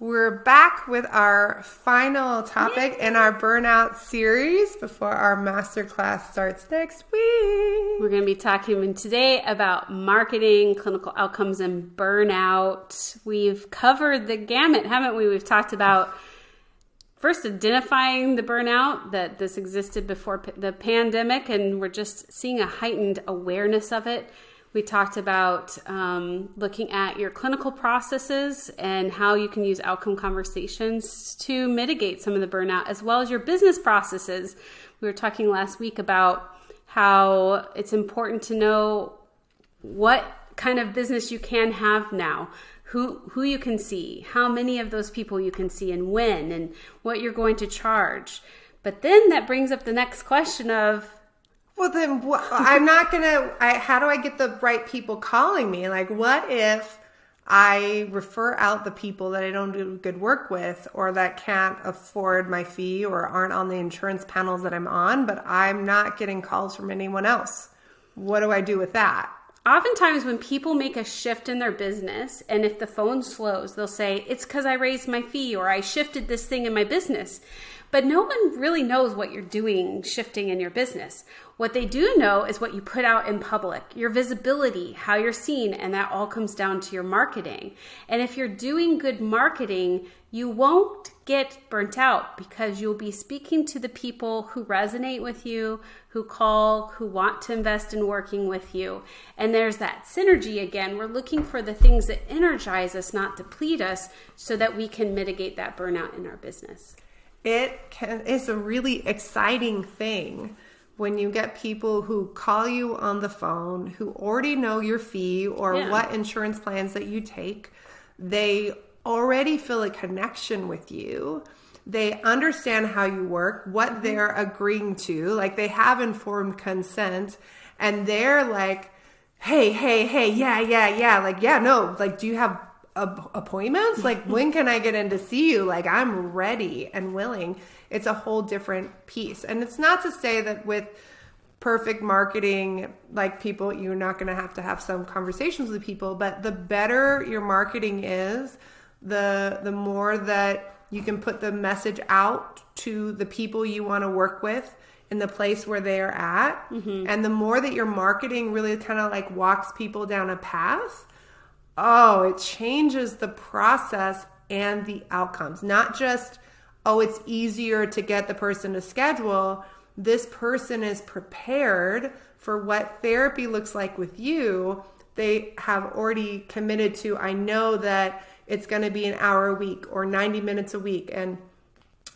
We're back with our final topic Yay. in our burnout series before our masterclass starts next week. We're going to be talking today about marketing, clinical outcomes, and burnout. We've covered the gamut, haven't we? We've talked about first identifying the burnout that this existed before the pandemic, and we're just seeing a heightened awareness of it. We talked about um, looking at your clinical processes and how you can use outcome conversations to mitigate some of the burnout, as well as your business processes. We were talking last week about how it's important to know what kind of business you can have now who who you can see, how many of those people you can see and when and what you're going to charge. But then that brings up the next question of well then I'm not going to how do I get the right people calling me? Like what if I refer out the people that I don't do good work with or that can't afford my fee or aren't on the insurance panels that I'm on, but I'm not getting calls from anyone else. What do I do with that? oftentimes when people make a shift in their business and if the phone slows they'll say it's because i raised my fee or i shifted this thing in my business but no one really knows what you're doing shifting in your business what they do know is what you put out in public your visibility how you're seen and that all comes down to your marketing and if you're doing good marketing you won't get burnt out because you'll be speaking to the people who resonate with you, who call, who want to invest in working with you. And there's that synergy again. We're looking for the things that energize us, not deplete us, so that we can mitigate that burnout in our business. It can, it's a really exciting thing when you get people who call you on the phone, who already know your fee or yeah. what insurance plans that you take. They already feel a connection with you. They understand how you work, what mm-hmm. they're agreeing to. Like they have informed consent and they're like, hey, hey, hey, yeah, yeah, yeah. Like, yeah, no, like, do you have appointments? Like, when can I get in to see you? Like, I'm ready and willing. It's a whole different piece. And it's not to say that with, perfect marketing like people you're not going to have to have some conversations with people but the better your marketing is the the more that you can put the message out to the people you want to work with in the place where they're at mm-hmm. and the more that your marketing really kind of like walks people down a path oh it changes the process and the outcomes. Not just oh it's easier to get the person to schedule. This person is prepared for what therapy looks like with you. They have already committed to i know that it's going to be an hour a week or 90 minutes a week. And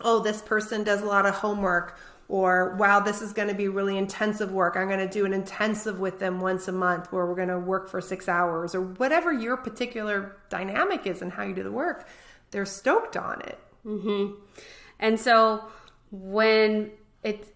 oh this person does a lot of homework or wow this is going to be really intensive work i'm going to do an intensive with them once a month where we're going to work for six hours or whatever your particular dynamic is and how you do the work they're stoked on it mm-hmm. and so when it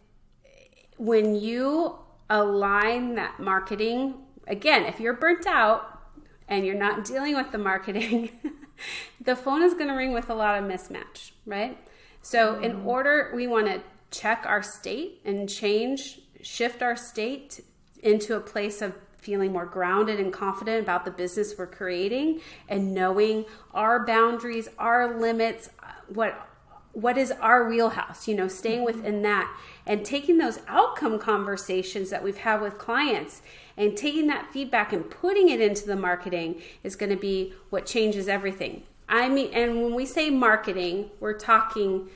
when you align that marketing again if you're burnt out and you're not dealing with the marketing the phone is going to ring with a lot of mismatch, right? So, in mm-hmm. order, we want to check our state and change, shift our state into a place of feeling more grounded and confident about the business we're creating and knowing our boundaries, our limits, what what is our wheelhouse, you know, staying mm-hmm. within that and taking those outcome conversations that we've had with clients and taking that feedback and putting it into the marketing is going to be what changes everything. I mean, and when we say marketing, we're talking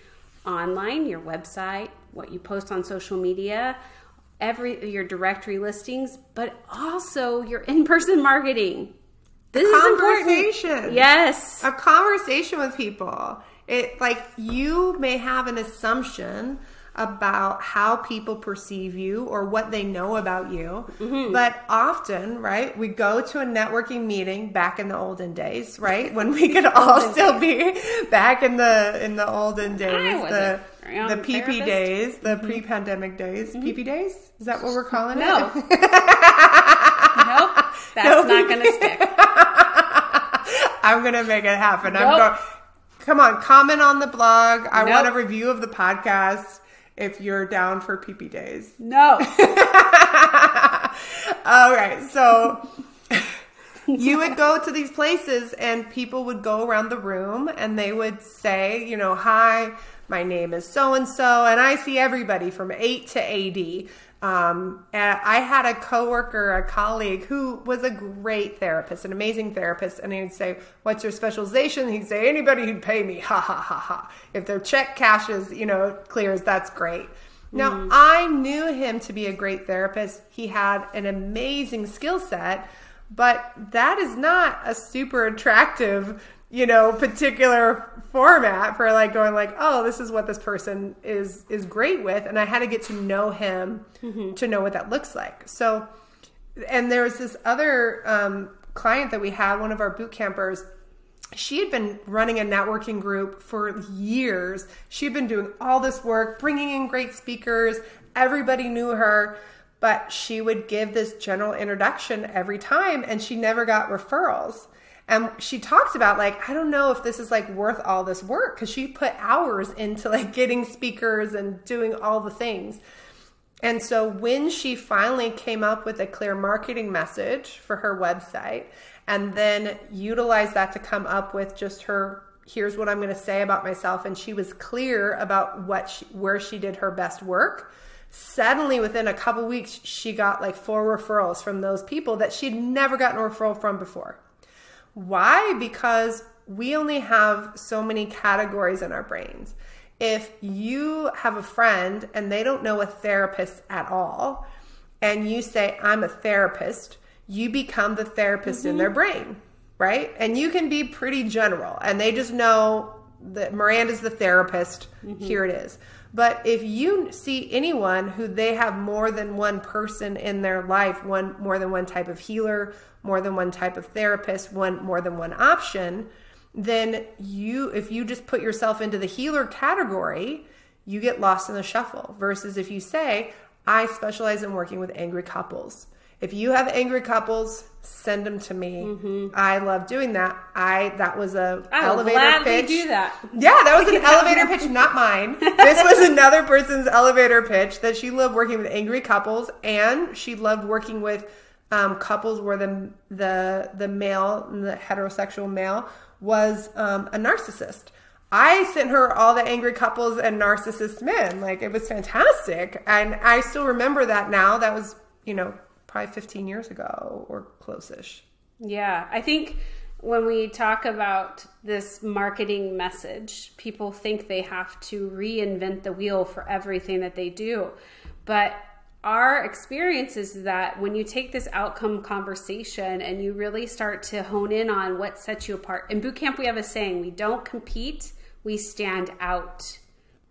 online, your website, what you post on social media, every your directory listings, but also your in-person marketing. This a is conversation. Important. Yes. A conversation with people. It like you may have an assumption about how people perceive you or what they know about you. Mm-hmm. But often, right, we go to a networking meeting back in the olden days, right? When we could all still be back in the in the olden days, the the PP therapist? days, the mm-hmm. pre-pandemic days. Mm-hmm. PP days? Is that what we're calling no. it? No. nope. That's no, not going to stick. I'm going to make it happen. Nope. I'm going Come on, comment on the blog. I nope. want a review of the podcast if you're down for PP days. No. All right. So you would go to these places and people would go around the room and they would say, you know, hi, my name is so and so, and I see everybody from 8 to AD. Um, and I had a coworker, a colleague who was a great therapist, an amazing therapist, and he would say, "What's your specialization?" He'd say, "Anybody who'd pay me." Ha ha ha ha. If their check cashes, you know, clears, that's great. Now, mm. I knew him to be a great therapist. He had an amazing skill set, but that is not a super attractive you know particular format for like going like oh this is what this person is is great with. And i had to get to know him mm-hmm. to know what that looks like. So and there was this other um, client that we had one of our boot campers. She had been running a networking group for years. She had been doing all this work bringing in great speakers. Everybody knew her. But she would give this general introduction every time and she never got referrals and she talked about like i don't know if this is like worth all this work because she put hours into like getting speakers and doing all the things. And so when she finally came up with a clear marketing message for her website and then utilized that to come up with just her here's what i'm going to say about myself and she was clear about what she, where she did her best work suddenly within a couple weeks she got like four referrals from those people that she'd never gotten a referral from before why? Because we only have so many categories in our brains. If you have a friend and they don't know a therapist at all, and you say, I'm a therapist, you become the therapist mm-hmm. in their brain, right? And you can be pretty general, and they just know that Miranda's the therapist, mm-hmm. here it is. But if you see anyone who they have more than one person in their life, one more than one type of healer, more than one type of therapist, one more than one option, then you if you just put yourself into the healer category, you get lost in the shuffle versus if you say, I specialize in working with angry couples. If you have angry couples, send them to me. Mm-hmm. I love doing that. I that was a I elevator pitch. do that. Yeah, that was an elevator pitch, not mine. This was another person's elevator pitch that she loved working with angry couples, and she loved working with um, couples where the the the male, the heterosexual male, was um, a narcissist. I sent her all the angry couples and narcissist men. Like it was fantastic, and I still remember that now. That was you know probably 15 years ago or close-ish. Yeah, I think when we talk about this marketing message, people think they have to reinvent the wheel for everything that they do. But our experience is that when you take this outcome conversation and you really start to hone in on what sets you apart, in boot camp, we have a saying we don't compete, we stand out,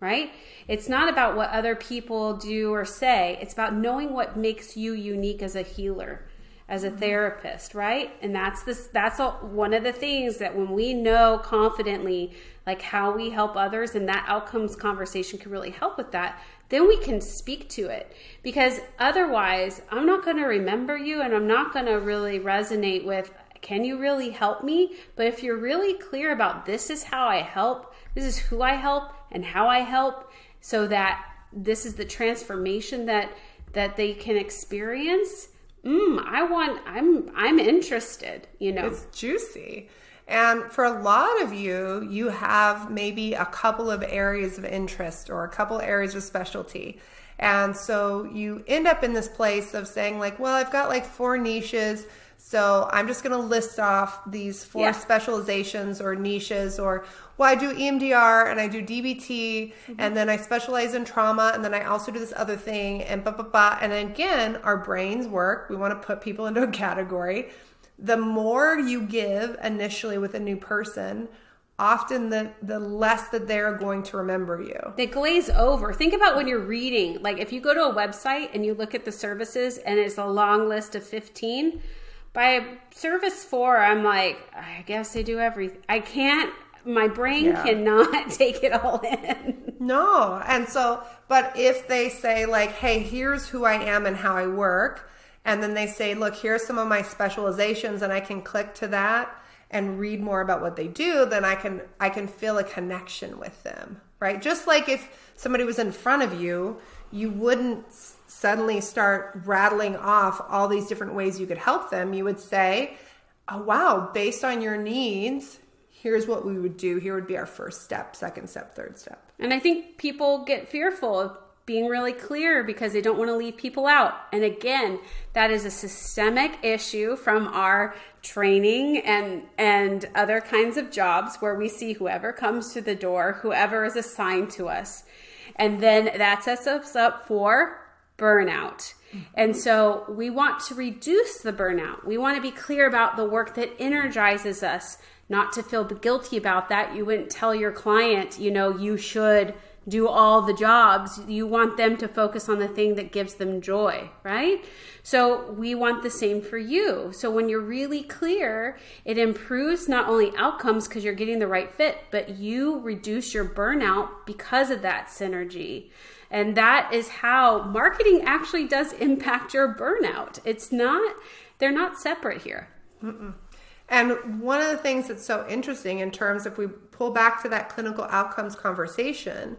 right? It's not about what other people do or say, it's about knowing what makes you unique as a healer as a mm-hmm. therapist right and that's this that's a, one of the things that when we know confidently like how we help others and that outcomes conversation can really help with that then we can speak to it because otherwise i'm not going to remember you and i'm not going to really resonate with can you really help me but if you're really clear about this is how i help this is who i help and how i help so that this is the transformation that that they can experience mm, i want i'm i'm interested you know it's juicy and for a lot of you, you have maybe a couple of areas of interest or a couple areas of specialty. And so you end up in this place of saying, like, well, I've got like four niches. So I'm just going to list off these four yeah. specializations or niches, or well, I do EMDR and I do DBT, mm-hmm. and then I specialize in trauma, and then I also do this other thing, and blah, blah, blah. And again, our brains work. We want to put people into a category the more you give initially with a new person, often the the less that they're going to remember you. They glaze over. Think about when you're reading. Like if you go to a website and you look at the services and it's a long list of 15, by service 4 I'm like, I guess they do everything. I can't my brain yeah. cannot take it all in. No. And so, but if they say like, "Hey, here's who I am and how I work," and then they say, look, here's some of my specializations, and I can click to that and read more about what they do, then I can I can feel a connection with them, right? Just like if somebody was in front of you, you wouldn't suddenly start rattling off all these different ways you could help them. You would say, oh, wow, based on your needs, here's what we would do. Here would be our first step, second step, third step. And I think people get fearful of being really clear because they don't want to leave people out. And again, that is a systemic issue from our training and and other kinds of jobs where we see whoever comes to the door, whoever is assigned to us. And then that sets us up for burnout. And so we want to reduce the burnout. We want to be clear about the work that energizes us, not to feel guilty about that. You wouldn't tell your client, you know, you should do all the jobs. You want them to focus on the thing that gives them joy, right? So we want the same for you. So when you're really clear, it improves not only outcomes because you're getting the right fit, but you reduce your burnout because of that synergy. And that is how marketing actually does impact your burnout. It's not, they're not separate here. Mm-mm. And one of the things that's so interesting in terms if we pull back to that clinical outcomes conversation,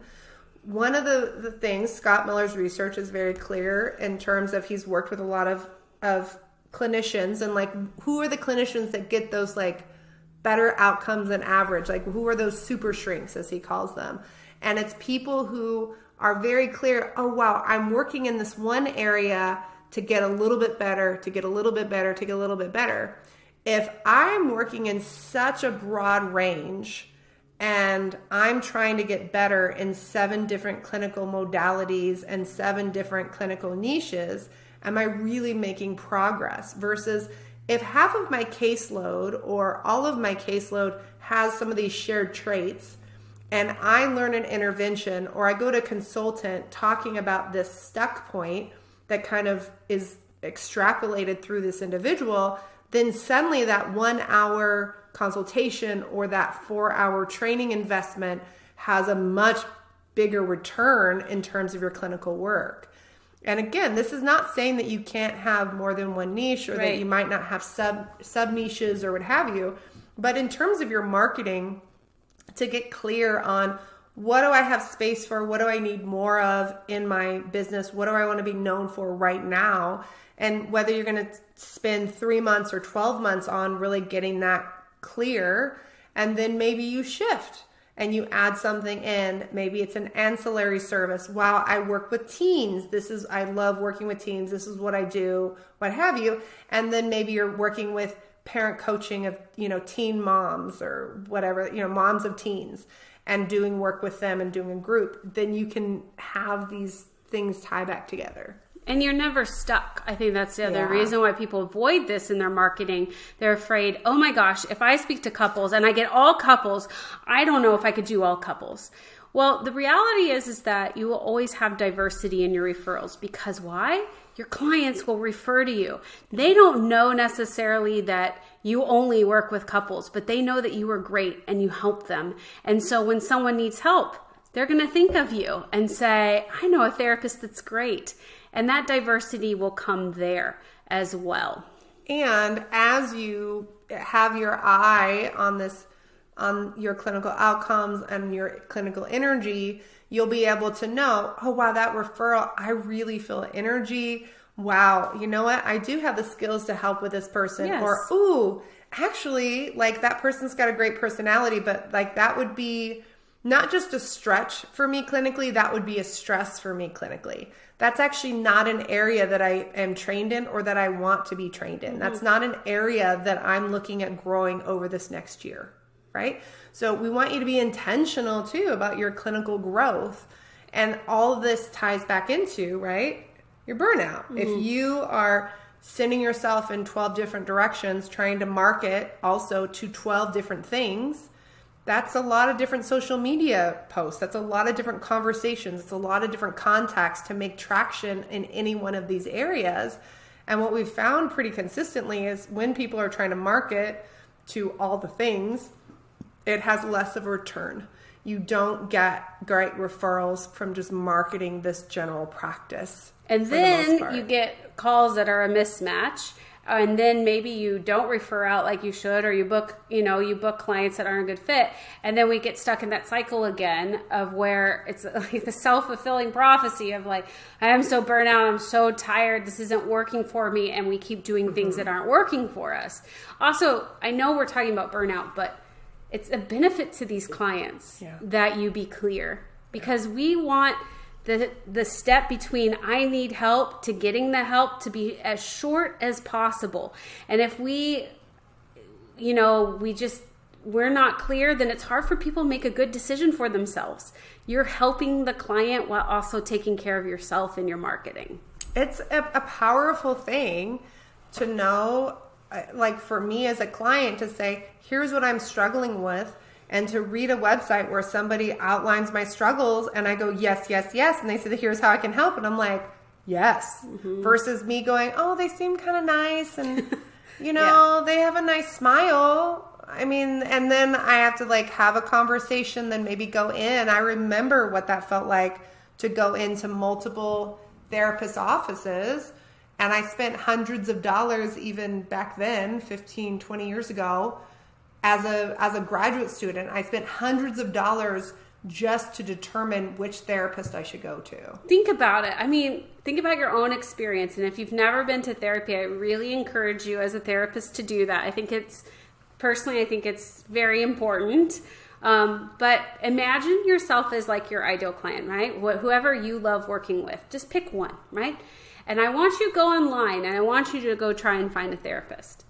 one of the, the things Scott Miller's research is very clear in terms of he's worked with a lot of of clinicians and like who are the clinicians that get those like better outcomes than average? Like who are those super shrinks as he calls them? And it's people who are very clear oh wow i'm working in this one area to get a little bit better to get a little bit better to get a little bit better. If i'm working in such a broad range and I'm trying to get better in seven different clinical modalities and seven different clinical niches, am I really making progress? Versus if half of my caseload or all of my caseload has some of these shared traits, and I learn an intervention or I go to a consultant talking about this stuck point that kind of is extrapolated through this individual, then suddenly that one hour consultation or that four hour training investment has a much bigger return in terms of your clinical work. And again, this is not saying that you can't have more than one niche or right. that you might not have sub sub niches or what have you, but in terms of your marketing to get clear on what do I have space for? What do I need more of in my business? What do I want to be known for right now? And whether you're going to spend 3 months or 12 months on really getting that clear and then maybe you shift and you add something in. Maybe it's an ancillary service. Wow i work with teens. This is i love working with teens. This is what i do what have you. And then maybe you're working with parent coaching of you know teen moms or whatever you know moms of teens and doing work with them and doing a group. Then you can have these things tie back together and you're never stuck. I think that's the other yeah. reason why people avoid this in their marketing. They're afraid, oh my gosh, if I speak to couples and I get all couples, I don't know if I could do all couples. Well, the reality is is that you will always have diversity in your referrals because why? Your clients will refer to you. They don't know necessarily that you only work with couples, but they know that you are great and you help them. And so when someone needs help, they're going to think of you and say, I know a therapist that's great. And that diversity will come there as well. And as you have your eye on this, on your clinical outcomes and your clinical energy, you'll be able to know, oh, wow, that referral, I really feel energy. Wow, you know what? I do have the skills to help with this person. Yes. Or, ooh, actually, like that person's got a great personality, but like that would be not just a stretch for me clinically, that would be a stress for me clinically. That's actually not an area that I am trained in or that I want to be trained in. Mm-hmm. That's not an area that I'm looking at growing over this next year, right? So we want you to be intentional too about your clinical growth. And all this ties back into, right? Your burnout. Mm-hmm. If you are sending yourself in 12 different directions, trying to market also to 12 different things, that's a lot of different social media posts. That's a lot of different conversations. It's a lot of different contacts to make traction in any one of these areas. And what we've found pretty consistently is when people are trying to market to all the things, it has less of a return. You don't get great referrals from just marketing this general practice. And then the you get calls that are a mismatch and then maybe you don't refer out like you should or you book you know you book clients that aren't a good fit. And then we get stuck in that cycle again of where it's like the self-fulfilling prophecy of like i am so burnt out i'm so tired this isn't working for me and we keep doing things mm-hmm. that aren't working for us. Also i know we're talking about burnout but it's a benefit to these clients Yeah. that you be clear. Because we want the the step between I need help to getting the help to be as short as possible. And if we you know, we just we're not clear, then it's hard for people to make a good decision for themselves. You're helping the client while also taking care of yourself in your marketing. it's a, a powerful thing to know uh, like for me as a client to say here's what i'm struggling with and to read a website where somebody outlines my struggles and i go yes yes yes and they say here's how i can help and i'm like yes mm-hmm. versus me going oh they seem kind of nice and you know they have a nice smile. I mean and then i have to like have a conversation then maybe go in. I remember what that felt like to go into multiple therapist offices and i spent hundreds of dollars even back then 15 20 years ago as a as a graduate student i spent hundreds of dollars just to determine which therapist i should go to Think about it. I mean, think about your own experience. And if you've never been to therapy, I really encourage you as a therapist to do that. I think it's, personally, I think it's very important. Um, but imagine yourself as like your ideal client, right? Wh- whoever you love working with, just pick one, right? And I want you to go online and I want you to go try and find a therapist.